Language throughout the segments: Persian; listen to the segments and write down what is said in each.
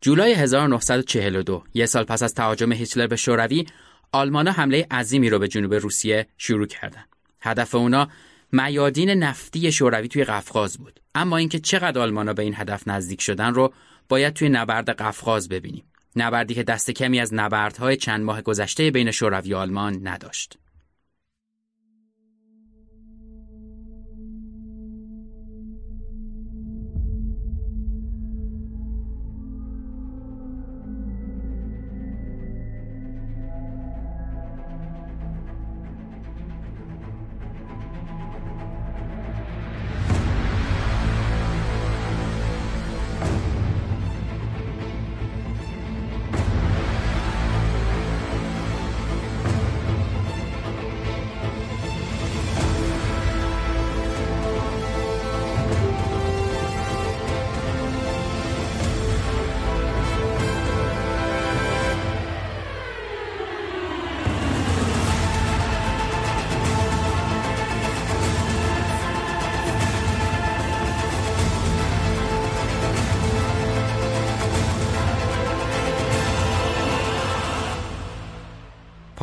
جولای 1942 یه سال پس از تهاجم هیتلر به شوروی آلمانا حمله عظیمی رو به جنوب روسیه شروع کردن. هدف اونا میادین نفتی شوروی توی قفقاز بود. اما اینکه چقدر آلمانا به این هدف نزدیک شدن رو باید توی نبرد قفقاز ببینیم. نبردی که دست کمی از نبردهای چند ماه گذشته بین شوروی و آلمان نداشت.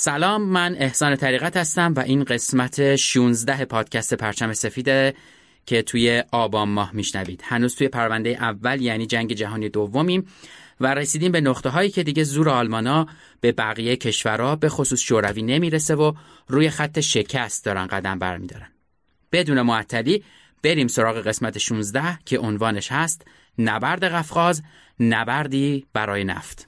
سلام من احسان طریقت هستم و این قسمت 16 پادکست پرچم سفیده که توی آبان ماه میشنوید. هنوز توی پرونده اول یعنی جنگ جهانی دومیم و رسیدیم به نقطه هایی که دیگه زور آلمانا به بقیه کشورها به خصوص شوروی نمی‌رسه و روی خط شکست دارن قدم برمیدارن. بدون معطلی بریم سراغ قسمت 16 که عنوانش هست نبرد قفقاز نبردی برای نفت.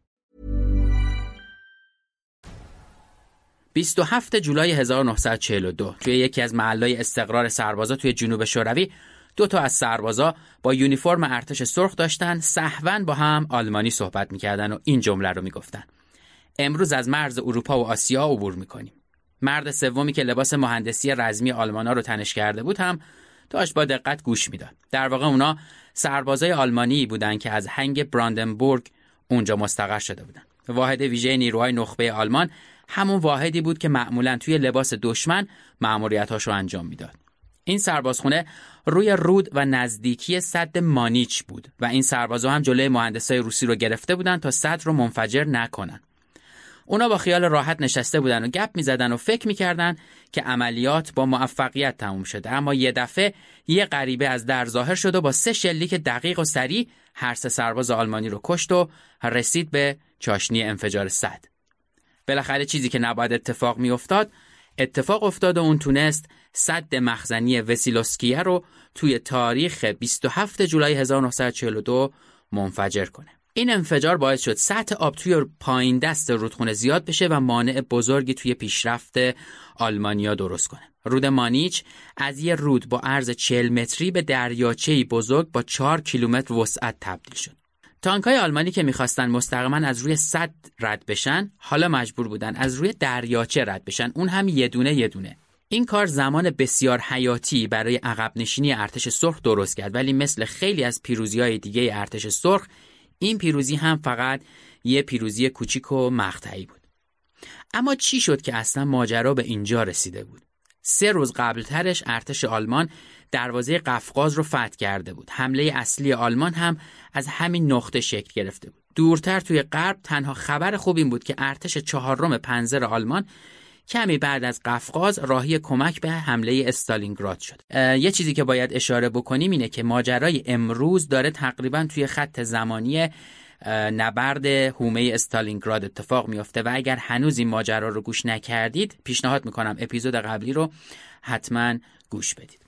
27 جولای 1942 توی یکی از محلهای استقرار سربازا توی جنوب شوروی دو تا از سربازا با یونیفرم ارتش سرخ داشتن سهون با هم آلمانی صحبت می‌کردن و این جمله رو می‌گفتن. امروز از مرز اروپا و آسیا عبور می‌کنیم. مرد سومی که لباس مهندسی رزمی آلمانا رو تنش کرده بود هم داشت با دقت گوش می‌داد. در واقع اونا سربازای آلمانی بودند که از هنگ براندنبورگ اونجا مستقر شده بودند واحد ویژه نیروهای نخبه آلمان همون واحدی بود که معمولا توی لباس دشمن مأموریتاش رو انجام می‌داد. این سربازخونه روی رود و نزدیکی صد مانیچ بود و این سربازا هم جلوی مهندسای روسی رو گرفته بودن تا صد رو منفجر نکنن. اونا با خیال راحت نشسته بودن و گپ می‌زدن و فکر می‌کردن که عملیات با موفقیت تموم شده. اما یه دفعه یه غریبه از در ظاهر شد و با سه شلیک دقیق و سریع هر سه سرباز آلمانی رو کشت و رسید به چاشنی انفجار صد. بالاخره چیزی که نباید اتفاق میافتاد اتفاق افتاد و اون تونست صد مخزنی وسیلوسکیه رو توی تاریخ 27 جولای 1942 منفجر کنه این انفجار باعث شد سطح آب توی پایین دست رودخونه زیاد بشه و مانع بزرگی توی پیشرفت آلمانیا درست کنه. رود مانیچ از یه رود با عرض 40 متری به دریاچه‌ای بزرگ با 4 کیلومتر وسعت تبدیل شد. تانکای آلمانی که می‌خواستن مستقیما از روی صد رد بشن حالا مجبور بودن از روی دریاچه رد بشن. اون هم یه دونه یه دونه. این کار زمان بسیار حیاتی برای عقب نشینی ارتش سرخ درست کرد. ولی مثل خیلی از پیروزی های دیگه ارتش سرخ این پیروزی هم فقط یه پیروزی کوچیک و مقطعی بود. اما چی شد که اصلا ماجرا به اینجا رسیده بود؟ سه روز قبلترش ارتش آلمان دروازه قفقاز رو فتح کرده بود. حمله اصلی آلمان هم از همین نقطه شکل گرفته بود. دورتر توی غرب تنها خبر خوب این بود که ارتش چهارم پنزر آلمان کمی بعد از قفقاز راهی کمک به حمله استالینگراد شد. یه چیزی که باید اشاره بکنیم اینه که ماجرای امروز داره تقریبا توی خط زمانی نبرد هومه استالینگراد اتفاق میافته و اگر هنوز این ماجرا رو گوش نکردید پیشنهاد می‌کنم اپیزود قبلی رو حتما گوش بدید.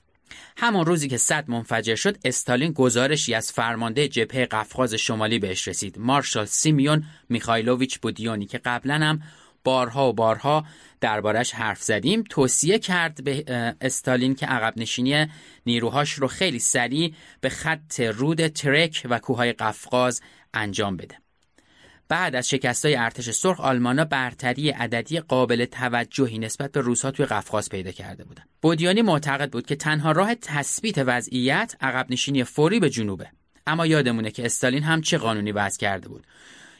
همان روزی که صد منفجر شد استالین گزارشی از فرمانده جبهه قفقاز شمالی بهش رسید. مارشال سیمیون میخایلوویچ بودیونی که قبلا هم بارها و بارها دربارش حرف زدیم توصیه کرد به استالین که عقب نشینی نیروهاش رو خیلی سریع به خط رود ترک و کوههای قفقاز انجام بده. بعد از شکستای ارتش سرخ آلمانا برتری عددی قابل توجهی نسبت به روسها توی قفقاز پیدا کرده بودند. بودیانی معتقد بود که تنها راه تثبیت وضعیت عقب نشینی فوری به جنوبه. اما یادمونه که استالین هم چه قانونی وضع کرده بود.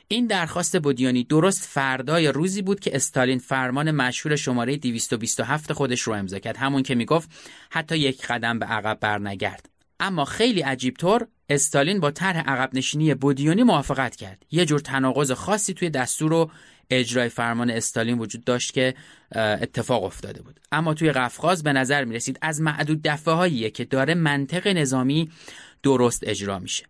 این درخواست بودیانی درست فردای روزی بود که استالین فرمان مشهور شماره 227 خودش رو امضا کرد همون که می‌گفت حتی یک قدم به عقب برنگرد اما خیلی عجیب طور استالین با طرح عقب نشینی بودیانی موافقت کرد. یه جور تناقض خاصی توی دستور و اجرای فرمان استالین وجود داشت که اتفاق افتاده بود. اما توی قفقاز به نظر می رسید از معدود دفعه هاییه که داره منطق نظامی درست اجرا میشه.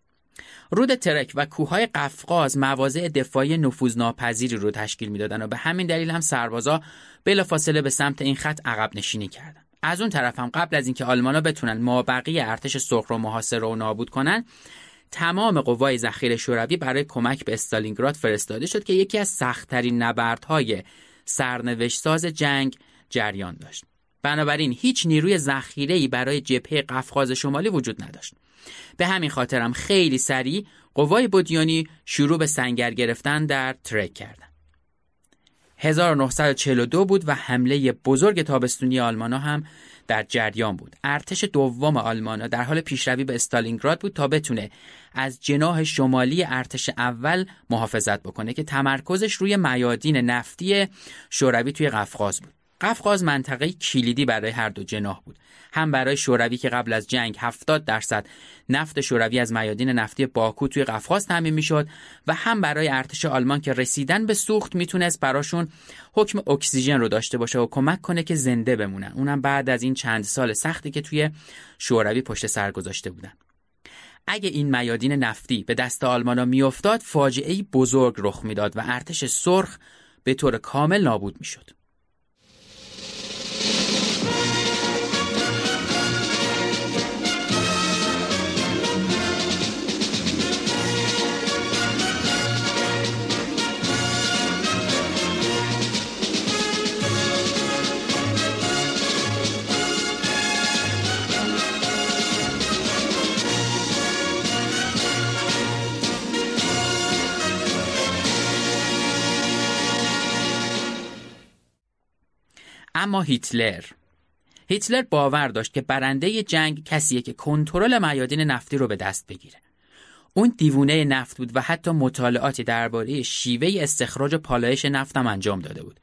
رود ترک و کوههای قفقاز مواضع دفاعی نفوذناپذیری رو تشکیل می‌دادن و به همین دلیل هم سربازا بلافاصله به سمت این خط عقب نشینی کردن. از اون طرف هم قبل از اینکه آلمانا بتونن مابقی ارتش سرخ رو محاصره و نابود کنن تمام قوای ذخیره شوروی برای کمک به استالینگراد فرستاده شد که یکی از سختترین نبردهای سرنوشت ساز جنگ جریان داشت. بنابراین هیچ نیروی ذخیره‌ای برای جبهه قفقاز شمالی وجود نداشت. به همین خاطرم خیلی سریع قوای بودیانی شروع به سنگر گرفتن در ترک کردن. 1942 بود و حمله بزرگ تابستونی آلمانا هم در جریان بود. ارتش دوم آلمانا در حال پیشروی به استالینگراد بود تا بتونه از جناح شمالی ارتش اول محافظت بکنه که تمرکزش روی میادین نفتی شوروی توی قفقاز بود. قفقاز منطقه کلیدی برای هر دو جناح بود. هم برای شوروی که قبل از جنگ 70 درصد نفت شوروی از میادین نفتی باکو توی قفقاز تامین می‌شد و هم برای ارتش آلمان که رسیدن به سوخت می‌تونست براشون حکم اکسیژن رو داشته باشه و کمک کنه که زنده بمونن. اونم بعد از این چند سال سختی که توی شوروی پشت سر گذاشته بودن. اگه این میادین نفتی به دست آلمانا میافتاد فاجعه بزرگ رخ می‌داد و ارتش سرخ به طور کامل نابود می‌شد. اما هیتلر. هیتلر باور داشت که برنده جنگ کسیه که کنترل میادین نفتی رو به دست بگیره. اون دیوونه نفت بود و حتی مطالعاتی درباره شیوه استخراج پالایش نفتم انجام داده بود.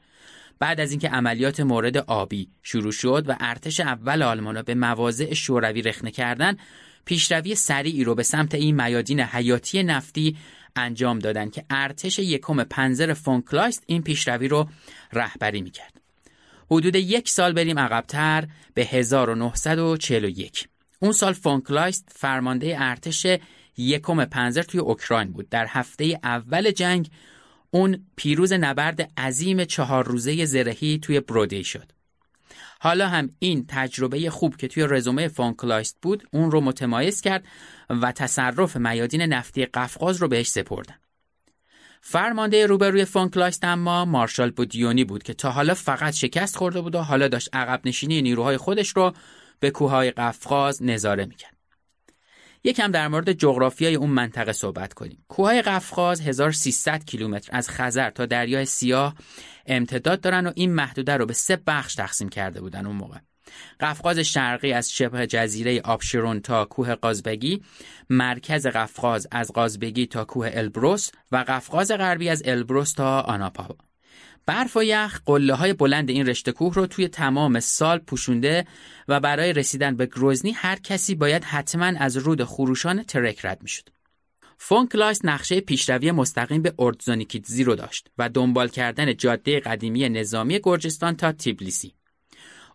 بعد از اینکه عملیات مورد آبی شروع شد و ارتش اول آلمانا به مواضع شوروی رخنه کردن پیشروی سریعی رو به سمت این میادین حیاتی نفتی انجام دادن که ارتش یکم پنزر فونکلایست این پیشروی رو رهبری می‌کرد. حدود یک سال بریم عقبتر به 1941 اون سال فونکلایست فرمانده ارتش یکم پنزر توی اوکراین بود. در هفته اول جنگ اون پیروز نبرد عظیم چهار روزه زرهی توی برودی شد. حالا هم این تجربه خوب که توی رزومه فونکلایست بود اون رو متمایز کرد و تصرف میادین نفتی قفقاز رو بهش سپردن. فرمانده روبروی فونکلایست اما مارشال بودیونی بود که تا حالا فقط شکست خورده بود و حالا داشت عقب نشینی نیروهای خودش رو به کوههای قفقاز نظاره می‌کرد. یکم در مورد جغرافیای اون منطقه صحبت کنیم. کوههای قفقاز 1300 کیلومتر از خزر تا دریای سیاه امتداد دارن و این محدوده رو به سه بخش تقسیم کرده بودن اون موقع. قفقاز شرقی از شبه جزیره آبشرون تا کوه قازبگی، مرکز قفقاز از قازبگی تا کوه البروس و قفقاز غربی از البروس تا آناپا. برف و یخ قله های بلند این رشته کوه رو توی تمام سال پوشونده و برای رسیدن به گروزنی هر کسی باید حتما از رود خروشان ترک رد می‌شد. فونکلاس نقشه پیشروی مستقیم به اردزونیکیتزی رو داشت و دنبال کردن جاده قدیمی نظامی گرجستان تا تیبلیسی.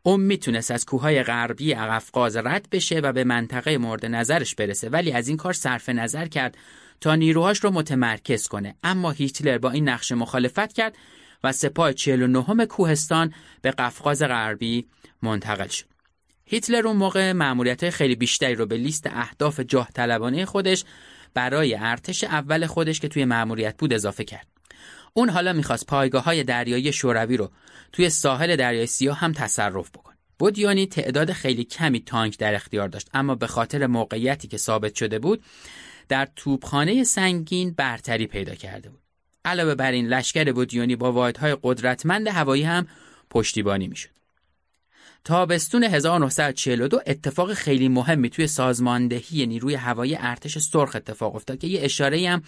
اون می‌تونست از کوههای غربی قفقاز رد بشه و به منطقه مورد نظرش برسه ولی از این کار صرف نظر کرد تا نیروهاش رو متمرکز کنه اما هیتلر با این نقشه مخالفت کرد و سپاه 49 کوهستان به قفقاز غربی منتقل شد. هیتلر اون موقع مأموریت خیلی بیشتری رو به لیست اهداف جاه خودش برای ارتش اول خودش که توی مأموریت بود اضافه کرد. اون حالا می‌خواست پایگاه های دریایی شوروی رو توی ساحل دریای سیاه هم تصرف بکنه. بودیانی تعداد خیلی کمی تانک در اختیار داشت اما به خاطر موقعیتی که ثابت شده بود در توپخانه سنگین برتری پیدا کرده بود. علاوه بر این لشکر بودیونی با واحدهای قدرتمند هوایی هم پشتیبانی می‌شد. تابستون 1942 اتفاق خیلی مهمی توی سازماندهی نیروی هوایی ارتش سرخ اتفاق افتاد که یه اشاره هم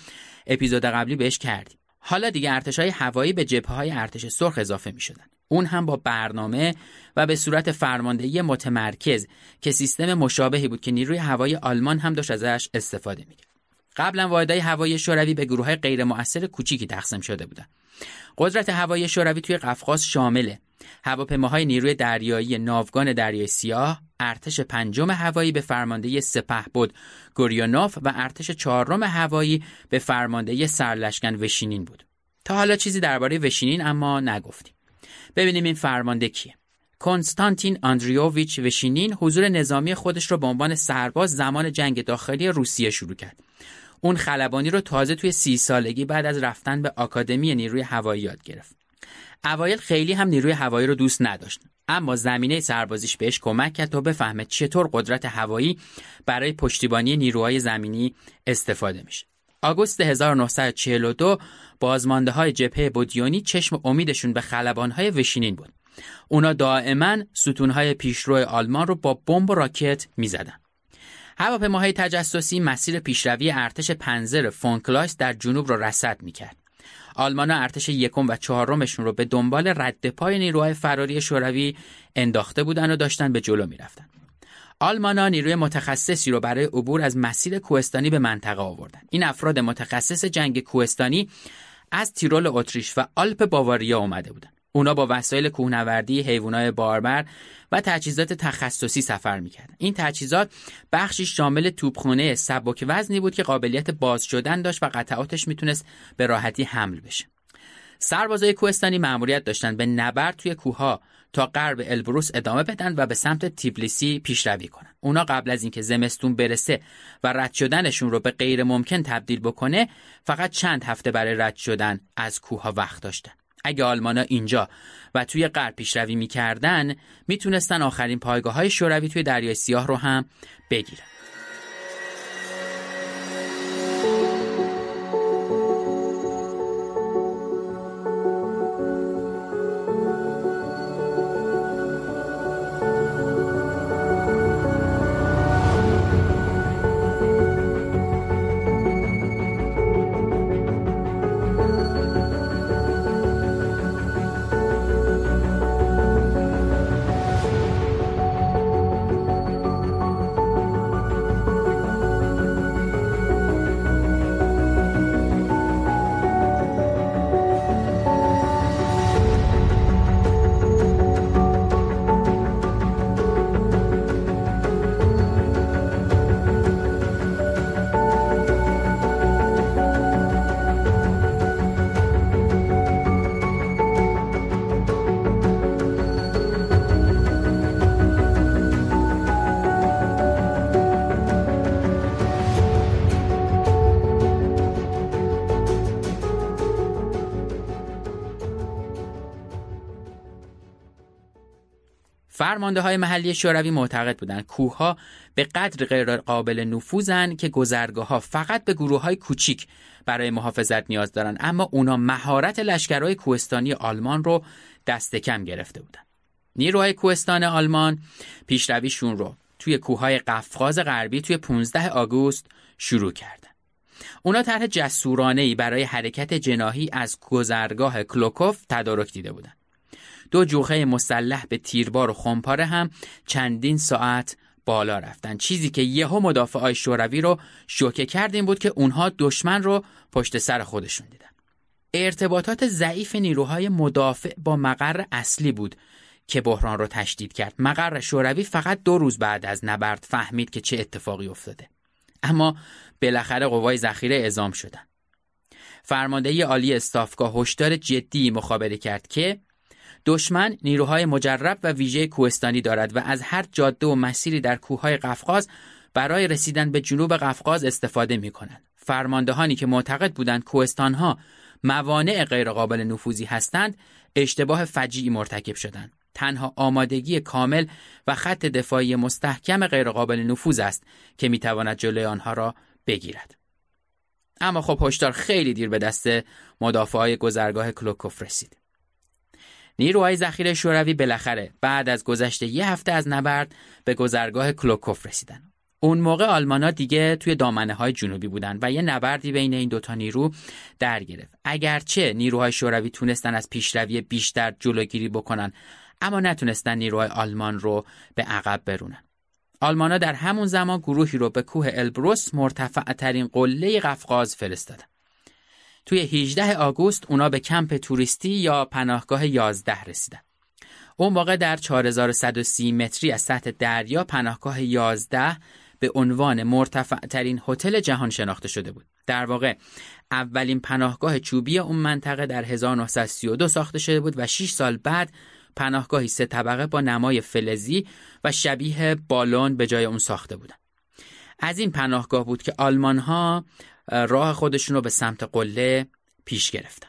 اپیزود قبلی بهش کردیم. حالا دیگه ارتش های هوایی به جبهه های ارتش سرخ اضافه می شدن. اون هم با برنامه و به صورت فرماندهی متمرکز که سیستم مشابهی بود که نیروی هوایی آلمان هم داشت ازش استفاده می قبلا واحدهای هوایی شوروی به گروه های غیر مؤثر کوچیکی تقسیم شده بودند. قدرت هوایی شوروی توی قفقاز شامله هواپیماهای نیروی دریایی ناوگان دریای سیاه، ارتش پنجم هوایی به فرماندهی بود گوریونوف و ارتش چهارم هوایی به فرماندهی سرلشکن وشینین بود. تا حالا چیزی درباره وشینین اما نگفتیم. ببینیم این فرمانده کیه. کنستانتین آندریوویچ وشینین حضور نظامی خودش را به عنوان سرباز زمان جنگ داخلی روسیه شروع کرد. اون خلبانی رو تازه توی سی سالگی بعد از رفتن به آکادمی نیروی هوایی یاد گرفت. اوایل خیلی هم نیروی هوایی رو دوست نداشت اما زمینه سربازیش بهش کمک کرد تا بفهمه چطور قدرت هوایی برای پشتیبانی نیروهای زمینی استفاده میشه. آگوست 1942 بازمانده های جبهه بودیونی چشم امیدشون به خلبان های وشینین بود. اونا دائما ستون های پیشرو آلمان رو با بمب و راکت می‌زدن. هواپیماهای تجسسی مسیر پیشروی ارتش پنزر فونکلاس در جنوب را رصد می‌کرد. آلمان ارتش یکم و چهارمشون رو به دنبال رد پای نیروهای فراری شوروی انداخته بودن و داشتن به جلو می‌رفتن. آلمانا نیروی متخصصی رو برای عبور از مسیر کوهستانی به منطقه آوردن. این افراد متخصص جنگ کوهستانی از تیرول اتریش و آلپ باواریا اومده بودن. اونا با وسایل کوهنوردی، حیوانات باربر و تجهیزات تخصصی سفر می‌کردن. این تجهیزات بخشی شامل توپخونه سبک وزنی بود که قابلیت باز شدن داشت و قطعاتش می‌تونست به راحتی حمل بشه. سربازای کوهستانی مأموریت داشتن به نبرد توی کوهها تا غرب البروس ادامه بدن و به سمت تیبلیسی پیشروی کنن. اونا قبل از اینکه زمستون برسه و رد شدنشون رو به غیر ممکن تبدیل بکنه فقط چند هفته برای رد شدن از کوهها وقت داشتن. اگه آلمانا اینجا و توی غرب پیشروی می‌کردن می‌تونستن آخرین پایگاه های شوروی توی دریای سیاه رو هم بگیرن. فرمانده های محلی شوروی معتقد بودند کوه به قدر غیر قابل نفوذن که گذرگاه ها فقط به گروه های کوچیک برای محافظت نیاز دارن اما اونا مهارت لشکرهای کوهستانی آلمان رو دست کم گرفته بودن نیروهای کوهستان آلمان پیشرویشون رو توی کوههای قفقاز غربی توی 15 آگوست شروع کردن. اونا طرح جسورانه ای برای حرکت جناهی از گذرگاه کلوکوف تدارک دیده بودن دو جوخه مسلح به تیربار و خمپاره هم چندین ساعت بالا رفتن. چیزی که یهو مدافعای شوروی رو شوکه کرد این بود که اونها دشمن رو پشت سر خودشون دیدن. ارتباطات ضعیف نیروهای مدافع با مقر اصلی بود که بحران رو تشدید کرد. مقر شوروی فقط دو روز بعد از نبرد فهمید که چه اتفاقی افتاده. اما بالاخره قوای ذخیره اعزام شدن. فرمانده عالی استافگاه هشدار جدی مخابره کرد که دشمن نیروهای مجرب و ویژه کوهستانی دارد و از هر جاده و مسیری در کوههای قفقاز برای رسیدن به جنوب قفقاز استفاده می کنند. فرماندهانی که معتقد بودند کوهستانها موانع غیرقابل نفوذی هستند اشتباه فجیعی مرتکب شدند. تنها آمادگی کامل و خط دفاعی مستحکم غیرقابل نفوذ است که می‌تواند جلوی آنها را بگیرد. اما خب هشدار خیلی دیر به دست مدافعای گذرگاه کلوکوف رسید. نیروهای ذخیره شوروی بالاخره بعد از گذشت یه هفته از نبرد به گذرگاه کلوکوف رسیدن. اون موقع آلمانا دیگه توی دامنه های جنوبی بودن و یه نبردی بین این دوتا نیرو در گرفت. اگرچه نیروهای شوروی تونستن از پیشروی بیشتر جلوگیری بکنن اما نتونستن نیروهای آلمان رو به عقب برونن. آلمانا در همون زمان گروهی رو به کوه البروس مرتفع ترین قله قفقاز فرستادن. توی 18 آگوست اونا به کمپ توریستی یا پناهگاه 11 رسیدن. اون موقع در 4130 متری از سطح دریا پناهگاه 11 به عنوان مرتفع ترین هتل جهان شناخته شده بود. در واقع اولین پناهگاه چوبی اون منطقه در 1932 ساخته شده بود و 6 سال بعد پناهگاهی سه طبقه با نمای فلزی و شبیه بالون به جای اون ساخته بودن. از این پناهگاه بود که آلمان ها راه خودشون رو به سمت قله پیش گرفتن.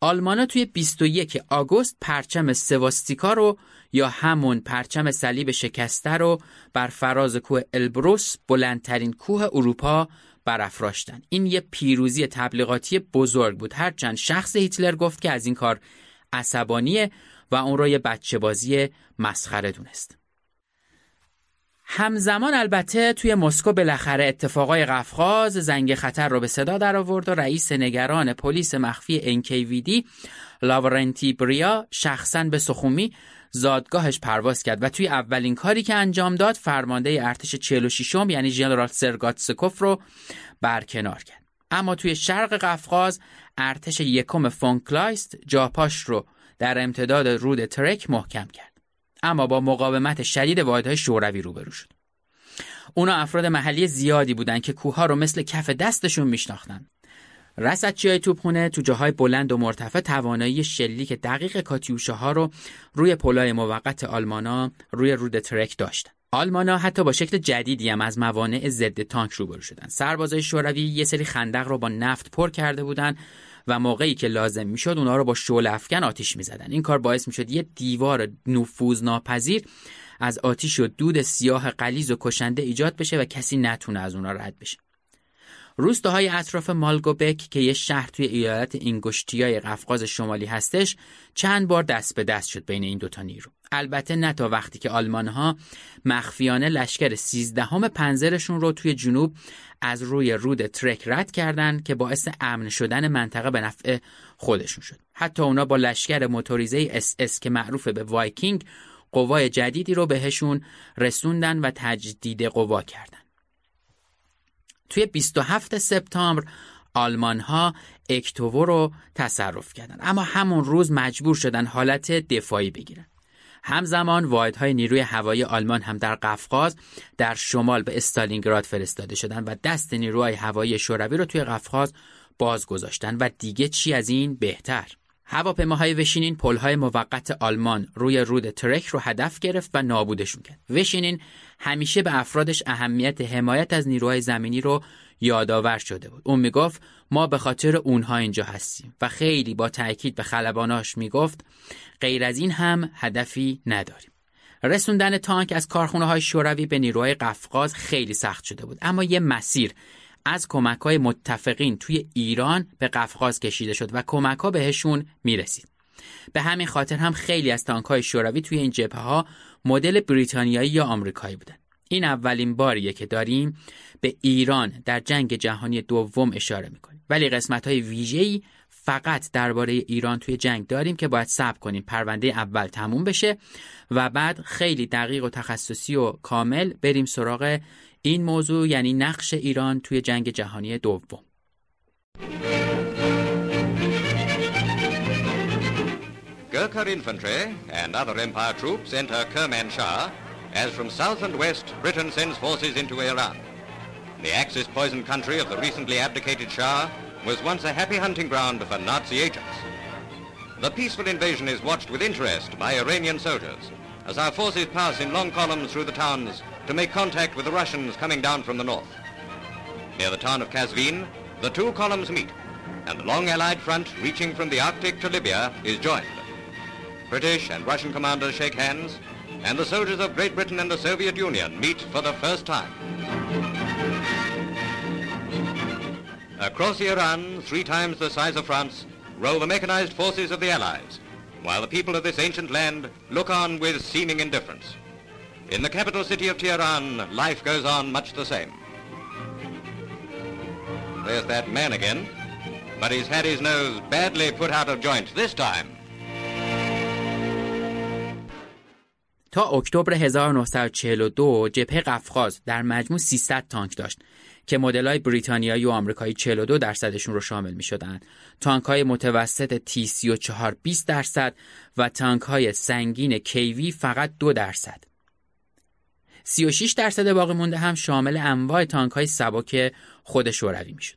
آلمانا توی 21 آگوست پرچم سواستیکا رو یا همون پرچم صلیب شکسته رو بر فراز کوه البروس بلندترین کوه اروپا برافراشتن. این یه پیروزی تبلیغاتی بزرگ بود. هرچند شخص هیتلر گفت که از این کار عصبانیه و اون رو یه بچه بازی مسخره دونست. همزمان البته توی مسکو بالاخره اتفاقای قفقاز زنگ خطر رو به صدا در آورد و رئیس نگران پلیس مخفی NKVD لاورنتی بریا شخصا به سخومی زادگاهش پرواز کرد و توی اولین کاری که انجام داد فرمانده ارتش 46 م یعنی ژنرال سرگاتسکوف رو برکنار کرد. اما توی شرق قفقاز ارتش یکم فونکلایست جاپاش رو در امتداد رود ترک محکم کرد. اما با مقاومت شدید واحدهای شوروی روبرو شد. اونا افراد محلی زیادی بودند که کوه رو مثل کف دستشون میشناختن. رصدچی های توپخونه تو جاهای بلند و مرتفع توانایی شلیک دقیق کاتیوشه ها رو روی پلای موقت آلمانا روی رود ترک داشتن آلمانا حتی با شکل جدیدی هم از موانع ضد تانک روبرو شدن. سربازای شوروی یه سری خندق رو با نفت پر کرده بودن و موقعی که لازم می‌شد اونها رو با شعل افکن آتیش می‌زدن. این کار باعث می‌شد یه دیوار نفوذ ناپذیر از آتیش و دود سیاه قلیز و کشنده ایجاد بشه و کسی نتونه از اونها رد بشه. روستاهای اطراف مالگوبک که یه شهر توی ایالت اینگوشتیای قفقاز شمالی هستش چند بار دست به دست شد بین این دوتا نیرو. البته نه تا وقتی که آلمان ها مخفیانه لشکر سیزدهم پنزرشون رو توی جنوب از روی رود ترک رد کردند که باعث امن شدن منطقه به نفع خودشون شد. حتی اونا با لشکر موتوریزه اس اس که معروف به وایکینگ قوای جدیدی رو بهشون رسوندن و تجدید قوا کردن. توی 27 سپتامبر آلمان ها اکتوبر رو تصرف کردن. اما همون روز مجبور شدن حالت دفاعی بگیرن. همزمان واحدهای نیروی هوایی آلمان هم در قفقاز در شمال به استالینگراد فرستاده شدند و دست نیروهای هوایی شوروی رو توی قفقاز باز گذاشتن و دیگه چی از این؟ بهتر. هواپیماهای وشینین پلهای موقت آلمان روی رود ترک رو هدف گرفت و نابودشون کرد. وشینین همیشه به افرادش اهمیت حمایت از نیروهای زمینی رو یادآور شده بود. اون می‌گفت ما به خاطر اونها اینجا هستیم و خیلی با تاکید به خلباناش می‌گفت غیر از این هم هدفی نداریم. رسوندن تانک از کارخونه های شوروی به نیروهای قفقاز خیلی سخت شده بود اما یه مسیر از کمک های متفقین توی ایران به قفقاز کشیده شد و کمک ها بهشون می‌رسید به همین خاطر هم خیلی از تانک های شوروی توی این جبهه ها مدل بریتانیایی یا آمریکایی بودن این اولین باریه که داریم به ایران در جنگ جهانی دوم اشاره می‌کنیم. ولی قسمت های ویژه‌ای فقط درباره ایران توی جنگ داریم که باید صبر کنیم. پرونده اول تموم بشه و بعد خیلی دقیق و تخصصی و کامل بریم سراغ این موضوع یعنی نقش ایران توی جنگ جهانی دوم. Gurkha infantry and other empire troops enter Kermanshah. As from south and west Britain sends forces into Iran. The Axis-poisoned country of the recently abdicated Shah was once a happy hunting ground for Nazi agents. The peaceful invasion is watched with interest by Iranian soldiers as our forces pass in long columns through the towns to make contact with the Russians coming down from the north. Near the town of Kazvin, the two columns meet, and the long Allied front reaching from the Arctic to Libya is joined. British and Russian commanders shake hands, and the soldiers of Great Britain and the Soviet Union meet for the first time. Across Iran, three times the size of France, roll the mechanized forces of the Allies, while the people of this ancient land look on with seeming indifference. In the capital city of Tehran, life goes on much the same. There's that man again, but he's had his nose badly put out of joint this time. اکتبر 1942 جبهه قفقاز در مجموع 300 تانک داشت که مدل‌های بریتانیایی و آمریکایی 42 درصدشون رو شامل می شدن. تانک های متوسط تی 34 20 درصد و تانک های سنگین کیوی فقط 2 درصد. 36 درصد باقی مونده هم شامل انواع تانک های سبک خود شوروی می شد.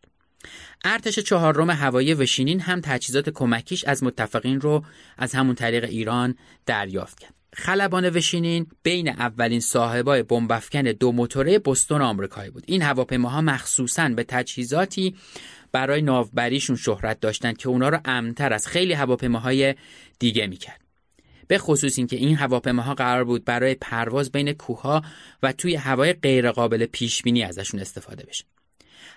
ارتش چهارم هوایی وشینین هم تجهیزات کمکیش از متفقین رو از همون طریق ایران دریافت کرد. خلبان وشینین بین اولین صاحبای بمبافکن دو موتوره بستون آمریکایی بود. این هواپیماها مخصوصا به تجهیزاتی برای ناوبریشون شهرت داشتند که اونا رو امنتر از خیلی هواپیماهای دیگه می‌کرد. به خصوص اینکه این هواپیماها قرار بود برای پرواز بین کوهها و توی هوای غیرقابل پیش بینی ازشون استفاده بشه.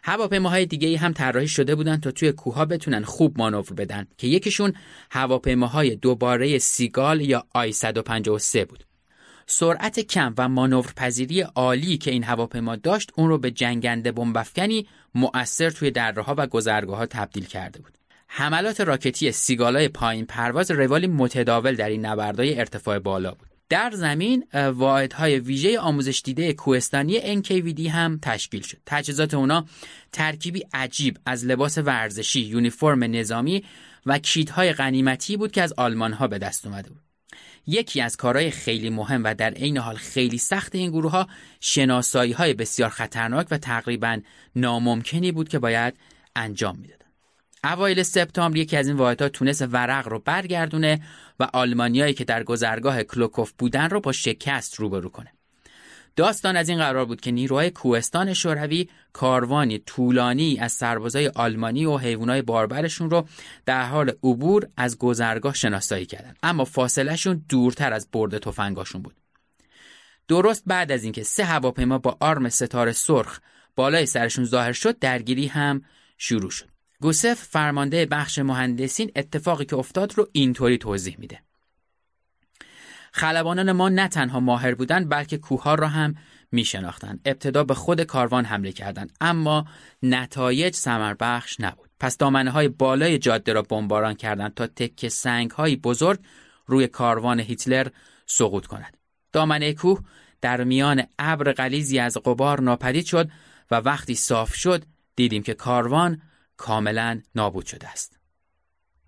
هواپیماهای دیگه هم طراحی شده بودن تا توی کوها بتونن خوب مانور بدن که یکیشون هواپیماهای دوباره سیگال یا آی 153 بود. سرعت کم و مانورپذیری عالی که این هواپیما داشت اون رو به جنگنده بمبافکنی مؤثر توی درهها و گذرگاه ها تبدیل کرده بود. حملات راکتی سیگالای پایین پرواز روالی متداول در این نبردهای ارتفاع بالا بود. در زمین واحدهای ویژه آموزش دیده کوهستانی NKVD هم تشکیل شد. تجهیزات اونا ترکیبی عجیب از لباس ورزشی، یونیفرم نظامی و کیتهای غنیمتی بود که از آلمان ها به دست اومده بود. یکی از کارهای خیلی مهم و در عین حال خیلی سخت این گروه ها شناسایی های بسیار خطرناک و تقریبا ناممکنی بود که باید انجام می‌داد. اوایل سپتامبر یکی از این واحدها تونست ورق رو برگردونه و آلمانیایی که در گذرگاه کلوکوف بودن رو با شکست روبرو کنه. داستان از این قرار بود که نیروهای کوهستان شوروی کاروانی طولانی از سربازای آلمانی و حیوانای باربرشون رو در حال عبور از گذرگاه شناسایی کردن. اما فاصلهشون دورتر از برد تفنگاشون بود. درست بعد از اینکه سه هواپیما با آرم ستاره سرخ بالای سرشون ظاهر شد درگیری هم شروع شد. گوسف فرمانده بخش مهندسین اتفاقی که افتاد رو اینطوری توضیح میده. خلبانان ما نه تنها ماهر بودند بلکه کوه را هم می شناختن. ابتدا به خود کاروان حمله کردند اما نتایج سمر بخش نبود. پس دامنه های بالای جاده را بمباران کردند تا تک سنگ های بزرگ روی کاروان هیتلر سقوط کند. دامنه کوه در میان ابر غلیزی از غبار ناپدید شد و وقتی صاف شد دیدیم که کاروان کاملا نابود شده است.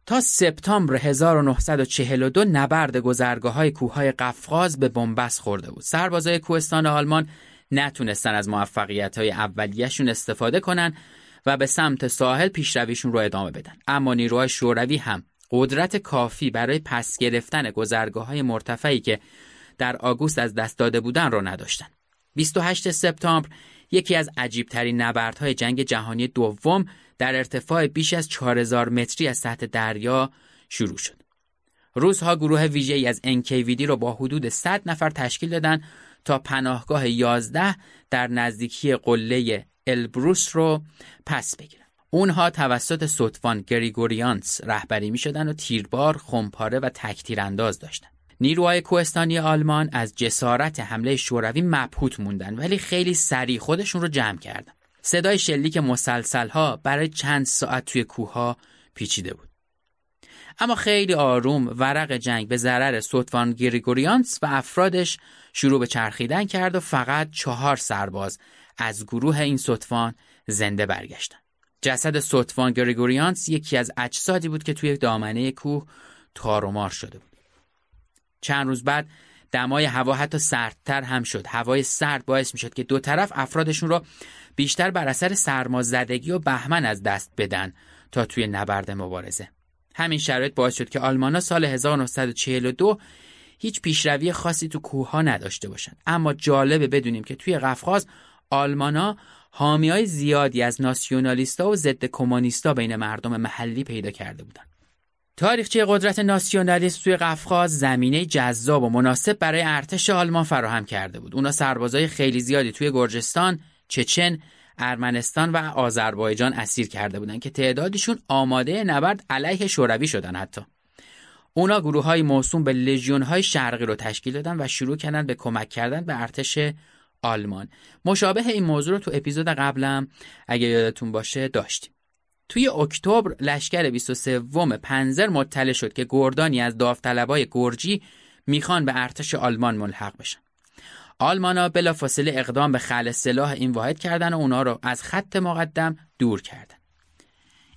تا سپتامبر 1942 نبرد گذرگاه های کوههای قفقاز به بنبست خورده بود. سربازای کوهستان آلمان نتونستن از موفقیت های اولیهشون استفاده کنن و به سمت ساحل پیشرویشون رو ادامه بدن. اما نیروهای شوروی هم قدرت کافی برای پس گرفتن گذرگاه های مرتفعی که در آگوست از دست داده بودن رو نداشتن. 28 سپتامبر یکی از عجیبترین نبردهای جنگ جهانی دوم در ارتفاع بیش از 4000 متری از سطح دریا شروع شد. روزها گروه ویژه‌ای از NKVD رو با حدود 100 نفر تشکیل دادن تا پناهگاه 11 در نزدیکی قله البروس رو پس بگیرن. اونها توسط سطفان گریگوریانس رهبری می شدن و تیربار، خمپاره و تکتیر انداز داشتن. نیروهای کوهستانی آلمان از جسارت حمله شوروی مبهوت موندن ولی خیلی سریع خودشون رو جمع کردن. صدای شلیک مسلسل ها برای چند ساعت توی کوه پیچیده بود. اما خیلی آروم ورق جنگ به ضرر سوتوان گریگوریانس و افرادش شروع به چرخیدن کرد و فقط چهار سرباز از گروه این سوتوان زنده برگشتن. جسد سوتوان گریگوریانس یکی از اجسادی بود که توی دامنه کوه تارومار شده بود. چند روز بعد دمای هوا حتی سردتر هم شد. هوای سرد باعث می شد که دو طرف افرادشون رو بیشتر بر اثر سرمازدگی و بهمن از دست بدن تا توی نبرد مبارزه. همین شرایط باعث شد که آلمانا سال 1942 هیچ پیشروی خاصی تو کوه ها نداشته باشند اما جالبه بدونیم که توی قفقاز آلمانا حامی های زیادی از ناسیونالیستا و ضد کمونیستا بین مردم محلی پیدا کرده بودند. تاریخچه قدرت ناسیونالیست توی قفقاز زمینه جذاب و مناسب برای ارتش آلمان فراهم کرده بود. اونا سربازای خیلی زیادی توی گرجستان، چچن، ارمنستان و آذربایجان اسیر کرده بودند که تعدادشون آماده نبرد علیه شوروی شدن حتی. اونا گروه های موسوم به لژیون های شرقی رو تشکیل دادن و شروع کردن به کمک کردن به ارتش آلمان. مشابه این موضوع رو تو اپیزود قبلم اگه یادتون باشه داشتیم. توی اکتبر لشکر 23 پنزر مطلع شد که گردانی از داوطلبای گرجی می‌خوان به ارتش آلمان ملحق بشن. آلمانا بلافاصله اقدام به خل سلاح این واحد کردن و اونا رو از خط مقدم دور کردن.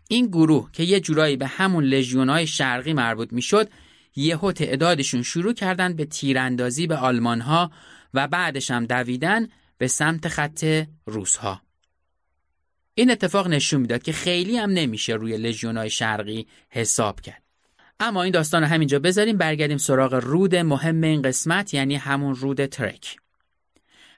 این گروه که یه جورایی به همون لژیونای شرقی مربوط می‌شد، یهو تعدادشون شروع کردن به تیراندازی به آلمان ها و بعدش هم دویدن به سمت خط روسها. این اتفاق نشون می‌داد که خیلی هم نمیشه روی لژیونای شرقی حساب کرد. اما این داستان رو همینجا بذاریم برگردیم سراغ رود مهم این قسمت یعنی همون رود ترک.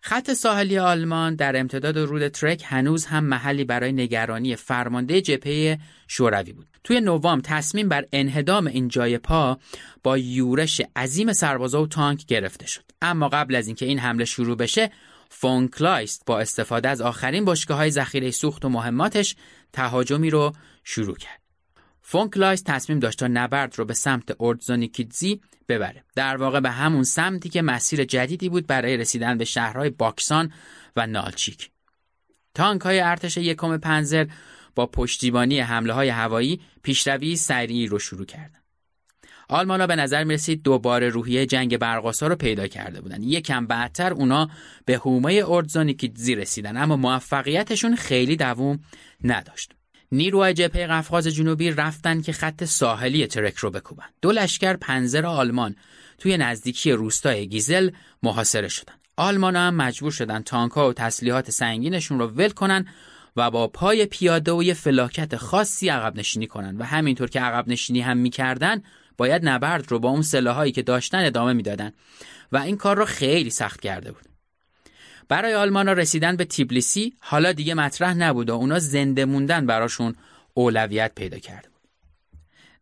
خط ساحلی آلمان در امتداد رود ترک هنوز هم محلی برای نگرانی فرمانده جبهه شوروی بود. توی نوامبر تصمیم بر انهدام این جای پا با یورش عظیم سربازا و تانک گرفته شد. اما قبل از اینکه این حمله شروع بشه، فون کلایست با استفاده از آخرین بشکه های ذخیره سوخت و مهماتش تهاجمی رو شروع کرد. فون کلایست تصمیم داشت تا نبرد رو به سمت اردزونیکیدزی ببره. در واقع به همون سمتی که مسیر جدیدی بود برای رسیدن به شهرهای باکسان و نالچیک. تانک های ارتش یکم پنزر با پشتیبانی حمله های هوایی پیشروی سریعی رو شروع کردن. آلمانا به نظر می رسید دوباره روحیه جنگ برقاسا رو پیدا کرده بودن یکم بعدتر اونا به هومه اردزونیکیدزی رسیدن اما موفقیتشون خیلی دووم نداشت نیروهای جبهه قفقاز جنوبی رفتن که خط ساحلی ترک رو بکوبن. دو لشکر پنزر آلمان توی نزدیکی روستای گیزل محاصره شدن. آلمان هم مجبور شدن تانکها و تسلیحات سنگینشون رو ول کنن و با پای پیاده و یه فلاکت خاصی عقب نشینی کنن و همینطور که عقب نشینی هم می‌کردن باید نبرد رو با اون سلاحایی که داشتن ادامه می‌دادن و این کار رو خیلی سخت کرده بود. برای آلمان رسیدن به تیبلیسی حالا دیگه مطرح نبود و اونا زنده موندن براشون اولویت پیدا کرده بود.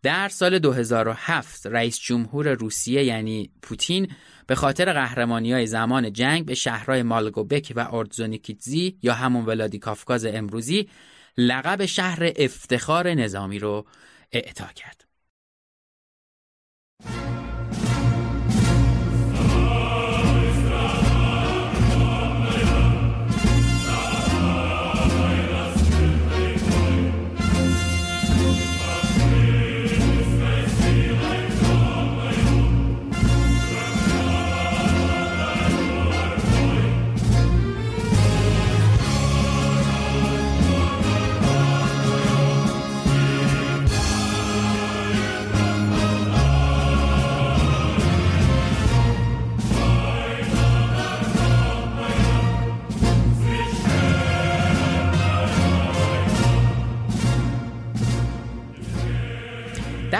در سال 2007 رئیس جمهور روسیه یعنی پوتین به خاطر قهرمانی های زمان جنگ به شهرهای مالگوبک و اردزونیکیتزی یا همون ولادیکافکاز امروزی لقب شهر افتخار نظامی رو اعطا کرد. در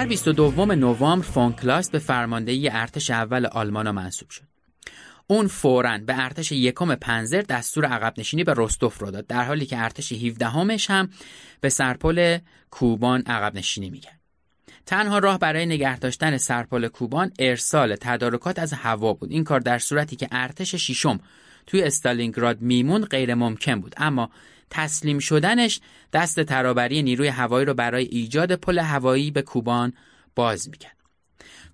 22 نوامبر فون کلاس به فرماندهی ارتش اول آلمان منصوب شد. اون فوراً به ارتش یکم پنزر دستور عقب نشینی به رستوف رو داد در حالی که ارتش 17 همش هم به سرپل کوبان عقب نشینی می‌کرد. تنها راه برای نگه داشتن سرپل کوبان ارسال تدارکات از هوا بود این کار در صورتی که ارتش شیشم توی استالینگراد میمون غیر ممکن بود اما تسلیم شدنش دست ترابری نیروی هوایی رو برای ایجاد پل هوایی به کوبان باز می‌کرد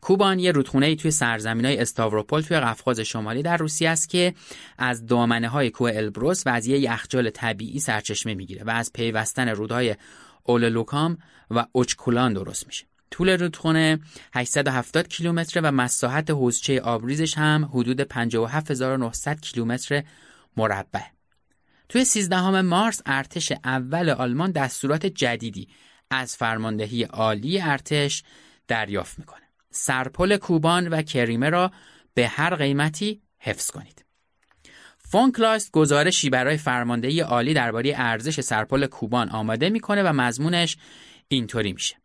کوبان یه رودخونه توی سرزمین های استاوروپول توی قفقاز شمالی در روسیه است که از دامنه های کوه البروس و از یه یخچال طبیعی سرچشمه می‌گیره و از پیوستن رودهای اولولوکام و اوچکولان درست میشه طول رودخونه 870 کیلومتر و مساحت حوزچه آبریزش هم حدود 57900 کیلومتر مربع. توی 13 مارس ارتش اول آلمان دستورات جدیدی از فرماندهی عالی ارتش دریافت می‌کنه. سرپل کوبان و کریمه را به هر قیمتی حفظ کنید. فونکلاست گزارشی برای فرماندهی عالی درباره ارزش سرپل کوبان آماده می‌کنه و مضمونش اینطوری میشه.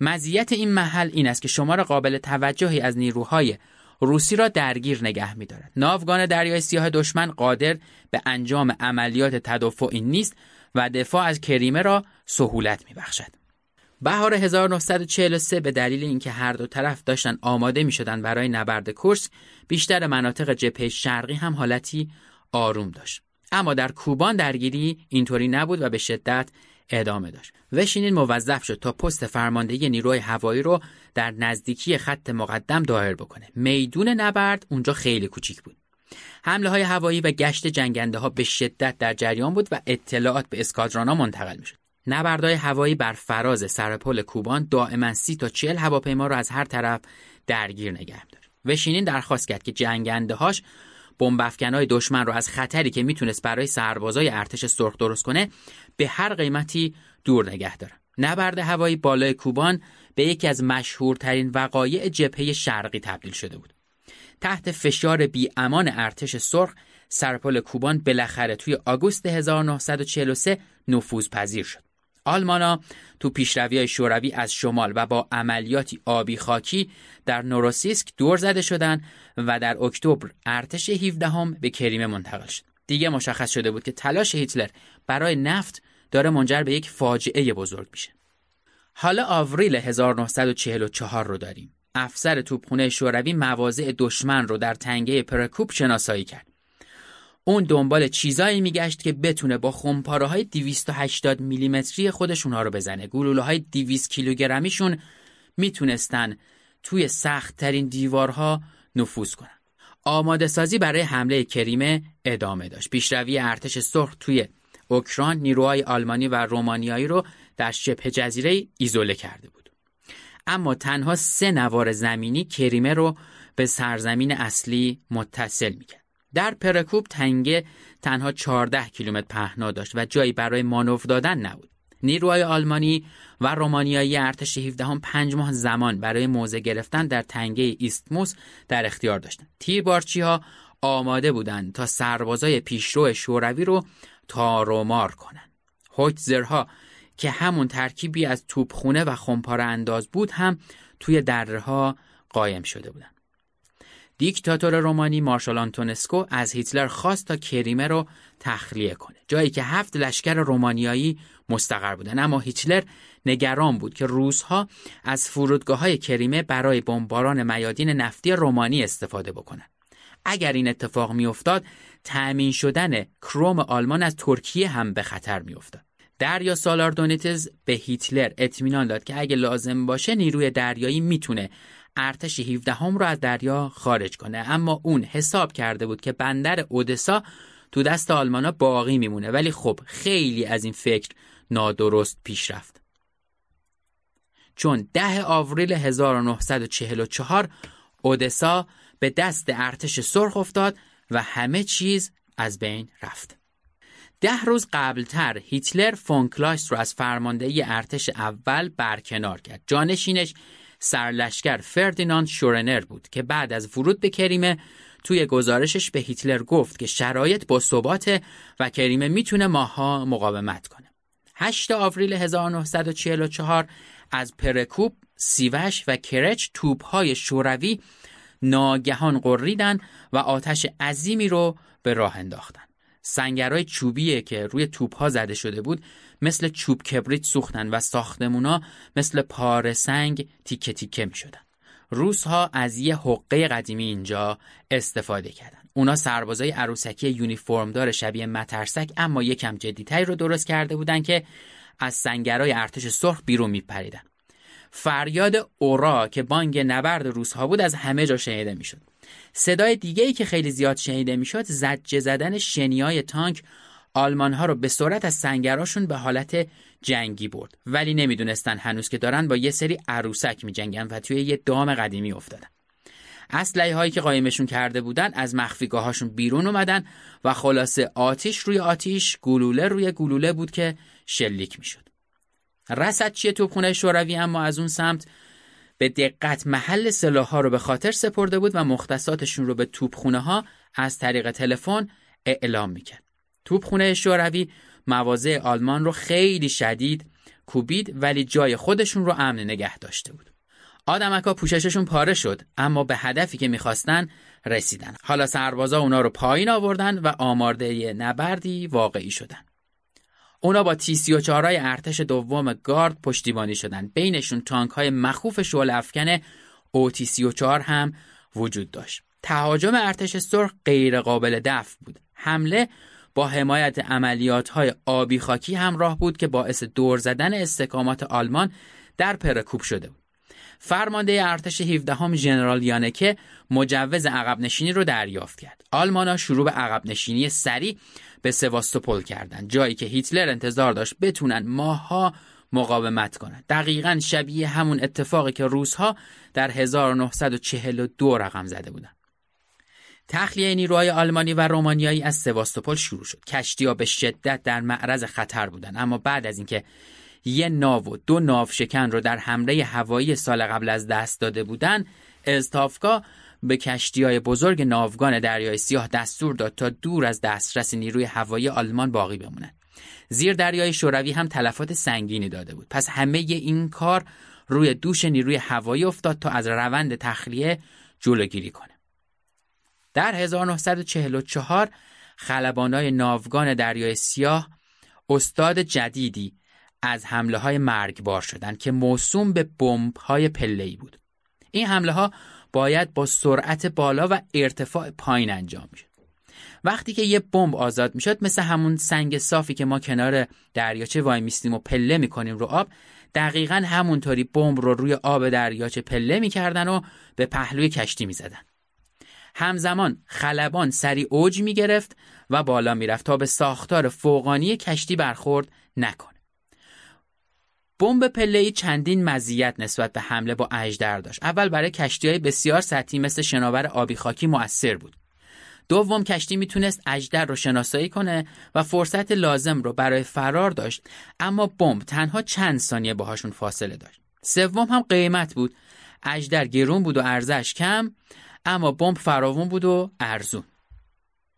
مزیت این محل این است که شمار قابل توجهی از نیروهای روسی را درگیر نگه می‌دارد. ناوگان دریای سیاه دشمن قادر به انجام عملیات تدافعی نیست و دفاع از کریمه را سهولت می‌بخشد. بهار 1943 به دلیل اینکه هر دو طرف داشتن آماده می شدن برای نبرد کورسک بیشتر مناطق جبهه شرقی هم حالتی آروم داشت اما در کوبان درگیری اینطوری نبود و به شدت ادامه داشت وشینین موظف شد تا پست فرماندهی نیروی هوایی رو در نزدیکی خط مقدم دایر بکنه میدون نبرد اونجا خیلی کوچیک بود حمله های هوایی و گشت جنگنده ها به شدت در جریان بود و اطلاعات به اسکادرانا منتقل می شد. نبردهای هوایی بر فراز سرپل کوبان دائما سی تا چهل هواپیما را از هر طرف درگیر نگه داشت. وشینین درخواست کرد که جنگنده هاش های دشمن رو از خطری که می‌تونست برای سربازای ارتش سرخ درست کنه به هر قیمتی دور نگه داره. نبرد هوایی بالای کوبان به یکی از مشهورترین وقایع جبهه شرقی تبدیل شده بود. تحت فشار بی امان ارتش سرخ سرپل کوبان بالاخره توی آگوست 1943 نفوذ پذیر شد. آلمانا تو پیشروی شوروی از شمال و با عملیاتی آبی خاکی در نوروسیسک دور زده شدند و در اکتبر ارتش 17 هم به کریمه منتقل شد. دیگه مشخص شده بود که تلاش هیتلر برای نفت داره منجر به یک فاجعه بزرگ میشه. حالا آوریل 1944 رو داریم. افسر توپخونه شوروی مواضع دشمن رو در تنگه پرکوب شناسایی کرد. اون دنبال چیزایی میگشت که بتونه با خمپاره های 280 میلیمتری خودشون ها رو بزنه. گلوله های 200 کیلوگرمیشون می‌تونستن توی سخت ترین دیوارها نفوذ کنن. آماده سازی برای حمله کریمه ادامه داشت. پیشروی ارتش سرخ توی اوکراین نیروهای آلمانی و رومانیایی رو در شبه جزیره ایزوله کرده بود. اما تنها سه نوار زمینی کریمه رو به سرزمین اصلی متصل می‌کرد. در پرکوب تنگه تنها 14 کیلومتر پهنا داشت و جایی برای مانور دادن نبود. نیروهای آلمانی و رومانیایی ارتش 17 هم پنج ماه زمان برای موضع گرفتن در تنگه ایستموس در اختیار داشتند. تیربارچی ها آماده بودند تا سربازای پیشرو شوروی رو تارومار کنند. هویتزرها که همون ترکیبی از توپخونه و خمپاره انداز بود هم توی درها قایم شده بودند. دیکتاتور رومانی مارشال آنتونسکو از هیتلر خواست تا کریمه رو تخلیه کنه. جایی که هفت لشکر رومانیایی مستقر بودن. اما هیتلر نگران بود که روزها از فرودگاه های کریمه برای بمباران میادین نفتی رومانی استفاده بکنند اگر این اتفاق میافتاد تأمین شدن کروم آلمان از ترکیه هم به خطر میافتاد. دریا سالار دونیتز به هیتلر اطمینان داد که اگه لازم باشه نیروی دریایی می‌تونه ارتش 17 هم رو از دریا خارج کنه. اما اون حساب کرده بود که بندر اودسا تو دست آلمانا باقی میمونه. ولی خب خیلی از این فکر نادرست پیش رفت. چون ده آوریل 1944 اودسا به دست ارتش سرخ افتاد و همه چیز از بین رفت. ده روز قبلتر هیتلر فونکلایست رو از فرماندهی ارتش اول برکنار کرد. جانشینش سرلشکر فردیناند شورنر بود که بعد از ورود به کریمه توی گزارشش به هیتلر گفت که شرایط با ثباته و کریمه می‌تونه ماه‌ها مقاومت کنه. 8 آوریل 1944 از پرکوب، سیوش و کرچ توپهای شوروی ناگهان قریدن و آتش عظیمی رو به راه انداختن. سنگرهای چوبیه که روی توپها زده شده بود مثل چوب کبریت سوختن و ساختمونا مثل پاره سنگ تیکه تیکه می شدن. روس ها از یه حقه قدیمی اینجا استفاده کردن. اونا سربازای عروسکی یونیفرمدار شبیه مترسک اما یکم جدیتری رو درست کرده بودن که از سنگرهای ارتش سرخ بیرون میپریدن. فریاد اورا که بانگ نبرد روزها بود از همه جا شنیده می‌شد. صدای دیگه ای که خیلی زیاد شنیده می‌شد زجه زدن شنیای تانک آلمان ها رو به سرعت از سنگراشون به حالت جنگی برد. ولی نمی‌دونستن هنوز که دارن با یه سری عروسک میجنگن و توی یه دام قدیمی افتادن. اسلحه هایی که قایمشون کرده بودن از مخفیگاه هاشون بیرون اومدن و خلاصه آتیش روی آتیش گلوله روی گلوله بود که شلیک می‌شد. رصدچی توپخونه شوروی؟ اما از اون سمت به دقت محل سلاح ها رو به خاطر سپرده بود و مختصاتشون رو به توپخونه ها از طریق تلفن اعلام می‌کرد. توپخونه شوروی مواضع آلمان رو خیلی شدید کوبید ولی جای خودشون رو امن نگه داشته بود. آدمکا پوشششون پاره شد اما به هدفی که می‌خواستن رسیدن. حالا سربازا اونا رو پایین آوردن و آمارده نبردی واقعی شدن. اونا با تی 34 های ارتش دوم گارد پشتیبانی شدن. بینشون تانک های مخوف شعله افکن او تی 34 هم وجود داشت. تهاجم ارتش سرخ غیر قابل دفع بود. حمله با حمایت عملیات های آبی خاکی همراه بود که باعث دور زدن استحکامات آلمان در پرکوب شده بود. فرمانده ارتش 17 هم ژنرال یانکه مجوز عقب نشینی رو دریافت کرد. آلمانا شروع به عقب نشینی سریع به سواستوپول کردند جایی که هیتلر انتظار داشت بتونن ماها مقاومت کنند دقیقا شبیه همون اتفاقی که روزها در 1942 رقم زده بودند تخلیه نیروهای آلمانی و رومانیایی از سواستوپول شروع شد کشتی به شدت در معرض خطر بودند اما بعد از اینکه یه ناو و دو ناو شکن رو در حمله هوایی سال قبل از دست داده بودند استافکا به کشتی های بزرگ ناوگان دریای سیاه دستور داد تا دور از دسترس نیروی هوایی آلمان باقی بمونند. زیر دریای شوروی هم تلفات سنگینی داده بود. پس همه این کار روی دوش نیروی هوایی افتاد تا از روند تخلیه جلوگیری کنه. در 1944 خلبانای ناوگان دریای سیاه استاد جدیدی از حمله های مرگبار شدند که موسوم به بمب های پله بود. این حمله ها باید با سرعت بالا و ارتفاع پایین انجام می‌شد وقتی که یه بمب آزاد می‌شد مثل همون سنگ صافی که ما کنار دریاچه وای میستیم و پله می‌کنیم رو آب دقیقا همونطوری بمب رو روی آب دریاچه پله می‌کردن و به پهلوی کشتی می‌زدن همزمان خلبان سری اوج می‌گرفت و بالا می‌رفت تا به ساختار فوقانی کشتی برخورد نکنه بمب پله چندین مزیت نسبت به حمله با اژدر داشت. اول برای کشتی های بسیار سطحی مثل شناور آبی خاکی مؤثر بود. دوم کشتی می‌تونست اجدر رو شناسایی کنه و فرصت لازم رو برای فرار داشت اما بمب تنها چند ثانیه باهاشون فاصله داشت. سوم هم قیمت بود. اجدر گرون بود و ارزش کم اما بمب فراوون بود و ارزون.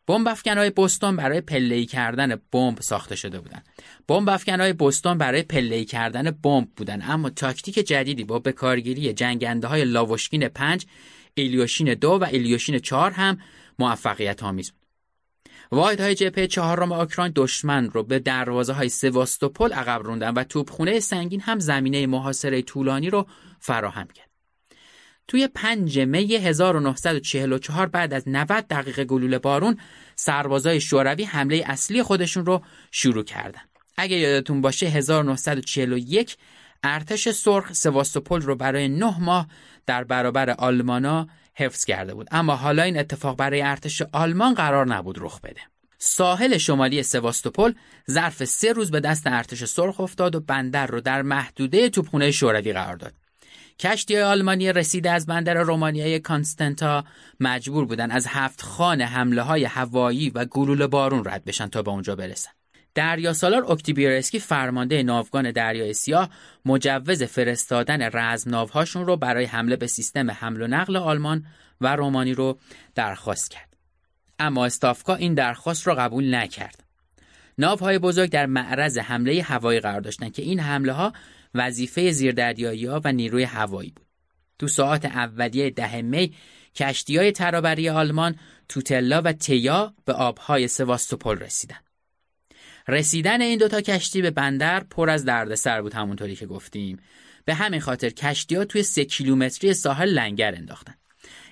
بمب افکنهای بوستون برای پله‌ای کردن بمب ساخته شده بودند. بمب افکنهای بوستون برای پله‌ای کردن بمب بودند اما تاکتیک جدیدی با بکارگیری جنگنده های لاوشکین 5 ایلیوشین دو و ایلیوشین 4 هم موفقیت آمیز بود. واحدهای جبهه چهارم اوکراین دشمن رو به دروازه های سواستوپول عقب روندن و توپخونه سنگین هم زمینه محاصره طولانی رو فراهم کرد. توی 5 می 1944 بعد از 90 دقیقه گلوله بارون سربازای شوروی حمله اصلی خودشون رو شروع کردن. اگه یادتون باشه 1941 ارتش سرخ سواستوپول رو برای 9 ماه در برابر آلمانا حفظ کرده بود اما حالا این اتفاق برای ارتش آلمان قرار نبود رخ بده. ساحل شمالی سواستوپول ظرف سه روز به دست ارتش سرخ افتاد و بندر رو در محدوده توپخونه شوروی قرار داد. کشتی آلمانی رسیده از بندر رومانیای کانستنتا مجبور بودن از هفت خان حمله های هوایی و گلوله بارون رد بشن تا به اونجا برسن. دریا سالار اکتیبیرسکی فرمانده ناوگان دریای سیاه مجوز فرستادن رزم ناوهاشون رو برای حمله به سیستم حمل و نقل آلمان و رومانی رو درخواست کرد. اما استافکا این درخواست رو قبول نکرد. ناوهای بزرگ در معرض حمله هوایی قرار داشتند که این حمله ها وظیفه زیردریایی ها و نیروی هوایی بود. تو ساعت اولیه ده می کشتی های ترابری آلمان توتلا و تیا به آبهای سواستوپول رسیدن. رسیدن این دوتا کشتی به بندر پر از دردسر بود همونطوری که گفتیم. به همین خاطر کشتی ها توی سه کیلومتری ساحل لنگر انداختن.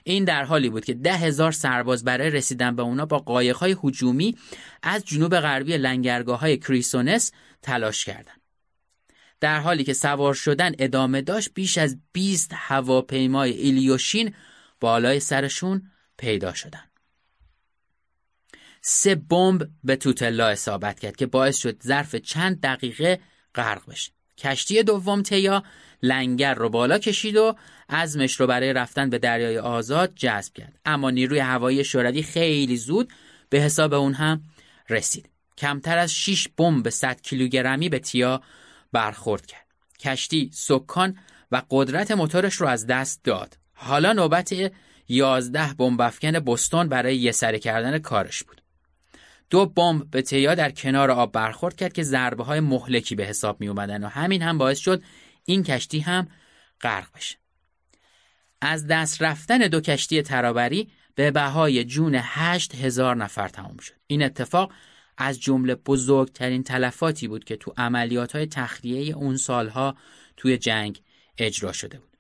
این در حالی بود که ده هزار سرباز برای رسیدن به اونا با قایقهای هجومی از جنوب غربی لنگرگاه های کریسونس تلاش کردند. در حالی که سوار شدن ادامه داشت بیش از 20 هواپیمای ایلیوشین بالای سرشون پیدا شدن. سه بمب به توتلا اصابت کرد که باعث شد ظرف چند دقیقه غرق بشه. کشتی دوم تیا لنگر رو بالا کشید و عزمش رو برای رفتن به دریای آزاد جذب کرد اما نیروی هوایی شوروی خیلی زود به حساب اون هم رسید کمتر از 6 بمب 100 کیلوگرمی به تیا برخورد کرد. کشتی سکان و قدرت موتورش رو از دست داد. حالا نوبت 11 بمب افکن بستون برای یه سره کردن کارش بود. دو بمب به تیا در کنار آب برخورد کرد که ضربه های مهلکی به حساب می اومدن و همین هم باعث شد این کشتی هم غرق بشه. از دست رفتن دو کشتی ترابری به بهای جون هشت هزار نفر تمام شد. این اتفاق از جمله بزرگترین تلفاتی بود که تو عملیات های تخلیه اون سالها توی جنگ اجرا شده بود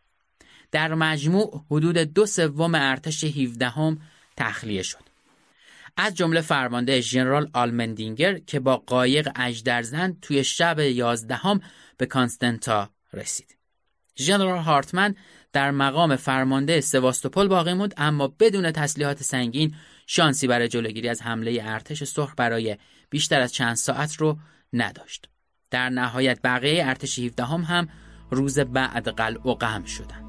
در مجموع حدود دو سوم ارتش 17 هم تخلیه شد از جمله فرمانده ژنرال آلمندینگر که با قایق اجدرزن توی شب یازدهم به کانستنتا رسید. ژنرال هارتمن در مقام فرمانده سواستوپول باقی موند اما بدون تسلیحات سنگین شانسی برای جلوگیری از حمله ارتش سرخ برای بیشتر از چند ساعت رو نداشت. در نهایت بقیه ارتش 17 هم, هم روز بعد قلع و قم شدند.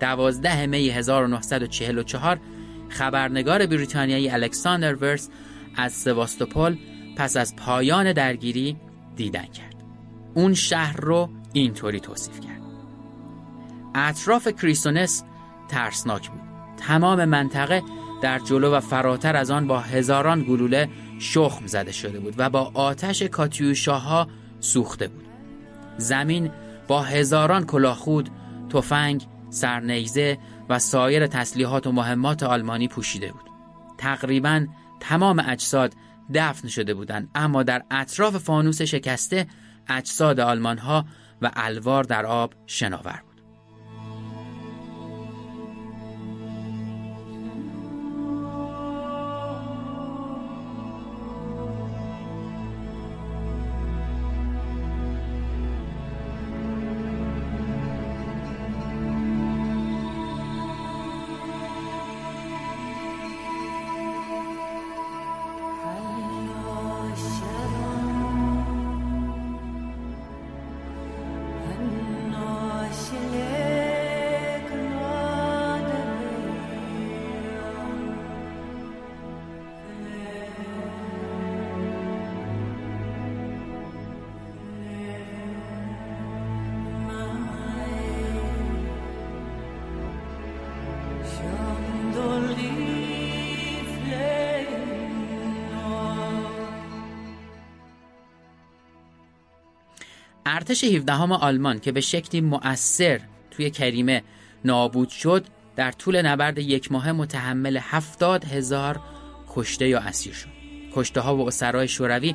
12 می 1944 خبرنگار بریتانیایی الکساندر ورس از سواستوپول پس از پایان درگیری دیدن کرد. اون شهر رو اینطوری توصیف کرد اطراف کریسونس ترسناک بود تمام منطقه در جلو و فراتر از آن با هزاران گلوله شخم زده شده بود و با آتش کاتیوشاها سوخته بود زمین با هزاران کلاهخود تفنگ سرنیزه و سایر تسلیحات و مهمات آلمانی پوشیده بود تقریبا تمام اجساد دفن شده بودند اما در اطراف فانوس شکسته اجساد آلمان ها و الوار در آب شناور بود. ارتش 17 آلمان که به شکلی مؤثر توی کریمه نابود شد در طول نبرد یک ماه متحمل هفتاد هزار کشته یا اسیر شد. کشته ها و اسرای شوروی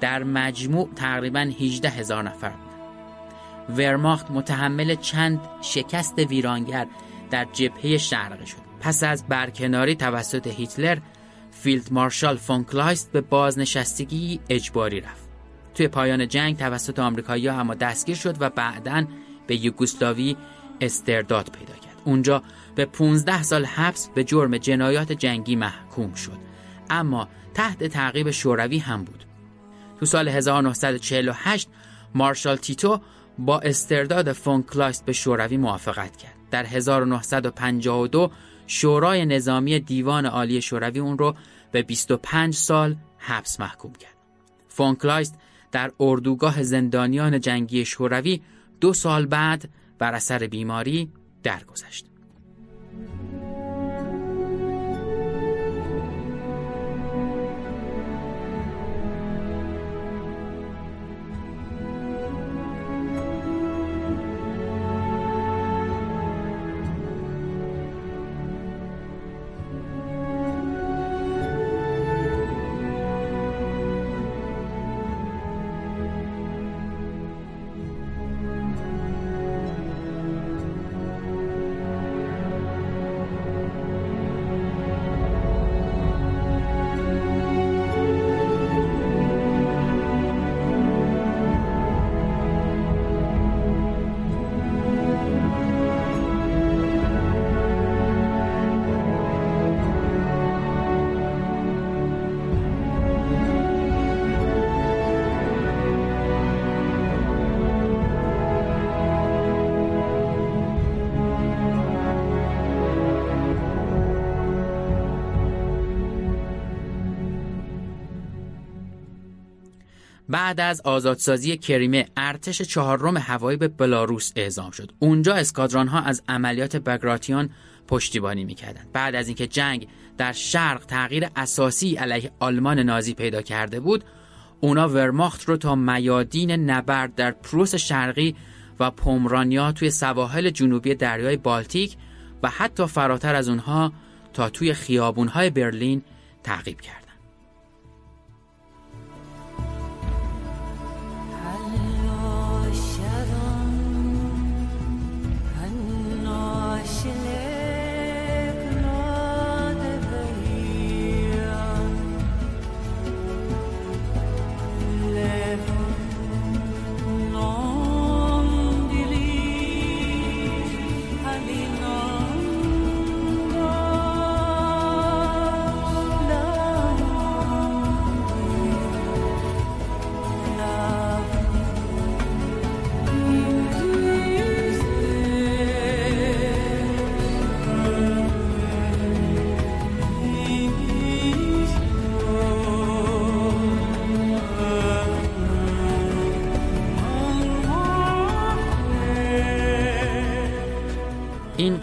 در مجموع تقریبا 18 هزار نفر بود ورماخت متحمل چند شکست ویرانگر در جبهه شرقی شد. پس از برکناری توسط هیتلر فیلد مارشال فون کلایست به بازنشستگی اجباری رفت. توی پایان جنگ توسط آمریکایی ها دستگیر شد و بعدا به یوگسلاوی استرداد پیدا کرد. اونجا به 15 سال حبس به جرم جنایات جنگی محکوم شد. اما تحت تعقیب شوروی هم بود. تو سال 1948 مارشال تیتو با استرداد فون کلایست به شوروی موافقت کرد. در 1952 شورای نظامی دیوان عالی شوروی اون رو به 25 سال حبس محکوم کرد. فون کلایست در اردوگاه زندانیان جنگی شوروی دو سال بعد بر اثر بیماری درگذشت. بعد از آزادسازی کریمه ارتش چهارم هوایی به بلاروس اعزام شد اونجا اسکادران ها از عملیات بگراتیان پشتیبانی می‌کردند بعد از اینکه جنگ در شرق تغییر اساسی علیه آلمان نازی پیدا کرده بود اونا ورماخت رو تا میادین نبرد در پروس شرقی و پومرانیا توی سواحل جنوبی دریای بالتیک و حتی فراتر از اونها تا توی خیابونهای برلین تعقیب کرد.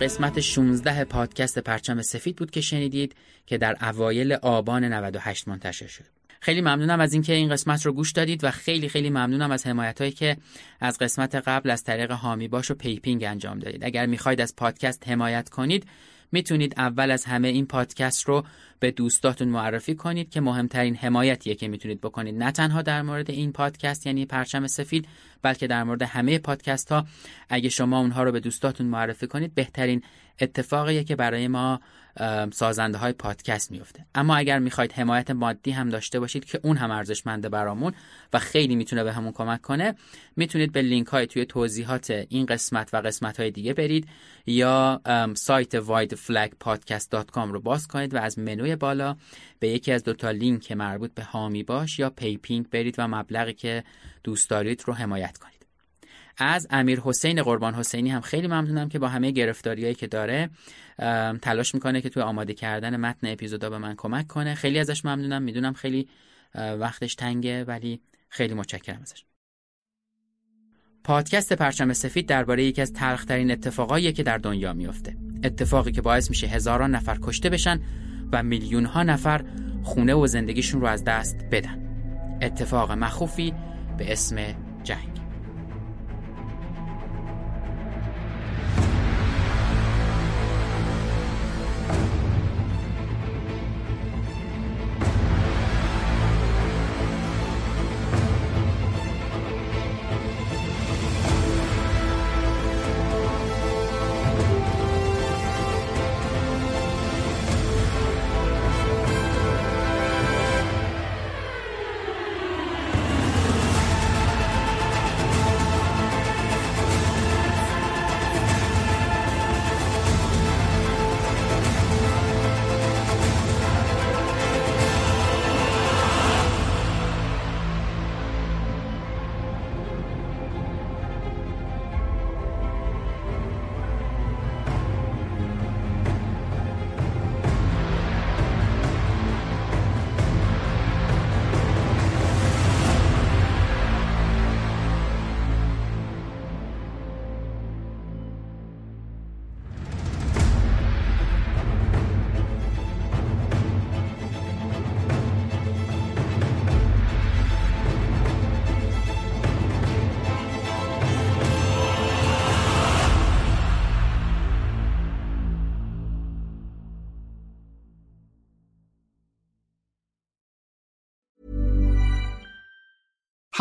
قسمت 16 پادکست پرچم سفید بود که شنیدید که در اوایل آبان 98 منتشر شد. خیلی ممنونم از اینکه این قسمت رو گوش دادید و خیلی خیلی ممنونم از حمایت هایی که از قسمت قبل از طریق هامی باش و پیپینگ انجام دادید. اگر می‌خواید از پادکست حمایت کنید می‌تونید اول از همه این پادکست رو به دوستاتون معرفی کنید که مهمترین حمایتیه که می‌تونید بکنید نه تنها در مورد این پادکست یعنی پرچم سفید بلکه در مورد همه پادکست ها اگه شما اونها رو به دوستاتون معرفی کنید بهترین اتفاقیه که برای ما سازنده های پادکست میفته اما اگر می‌خواید حمایت مادی هم داشته باشید که اون هم ارزشمنده برامون و خیلی می‌تونه بهمون کمک کنه می‌تونید به لینک های توی توضیحات این قسمت و قسمت های دیگه برید یا سایت whiteflagpodcast.com رو باز کنید و از منوی بالا به یکی از دوتا لینک مربوط به هامی باش یا پیپینگ برید و مبلغی که دوست دارید رو حمایت کنید. از امیر حسین قربان حسینی هم خیلی ممنونم که با همه گرفتاریایی که داره تلاش می‌کنه که توی آماده کردن متن اپیزودا به من کمک کنه. خیلی ازش ممنونم. می‌دونم خیلی وقتش تنگه ولی خیلی متشکرم ازش. پادکست پرچم سفید درباره یکی از تلخترین اتفاقایی که در دنیا میفته اتفاقی که باعث میشه هزاران نفر کشته بشن و میلیون ها نفر خونه و زندگیشون رو از دست بدن. اتفاق مخوفی به اسم جنگ.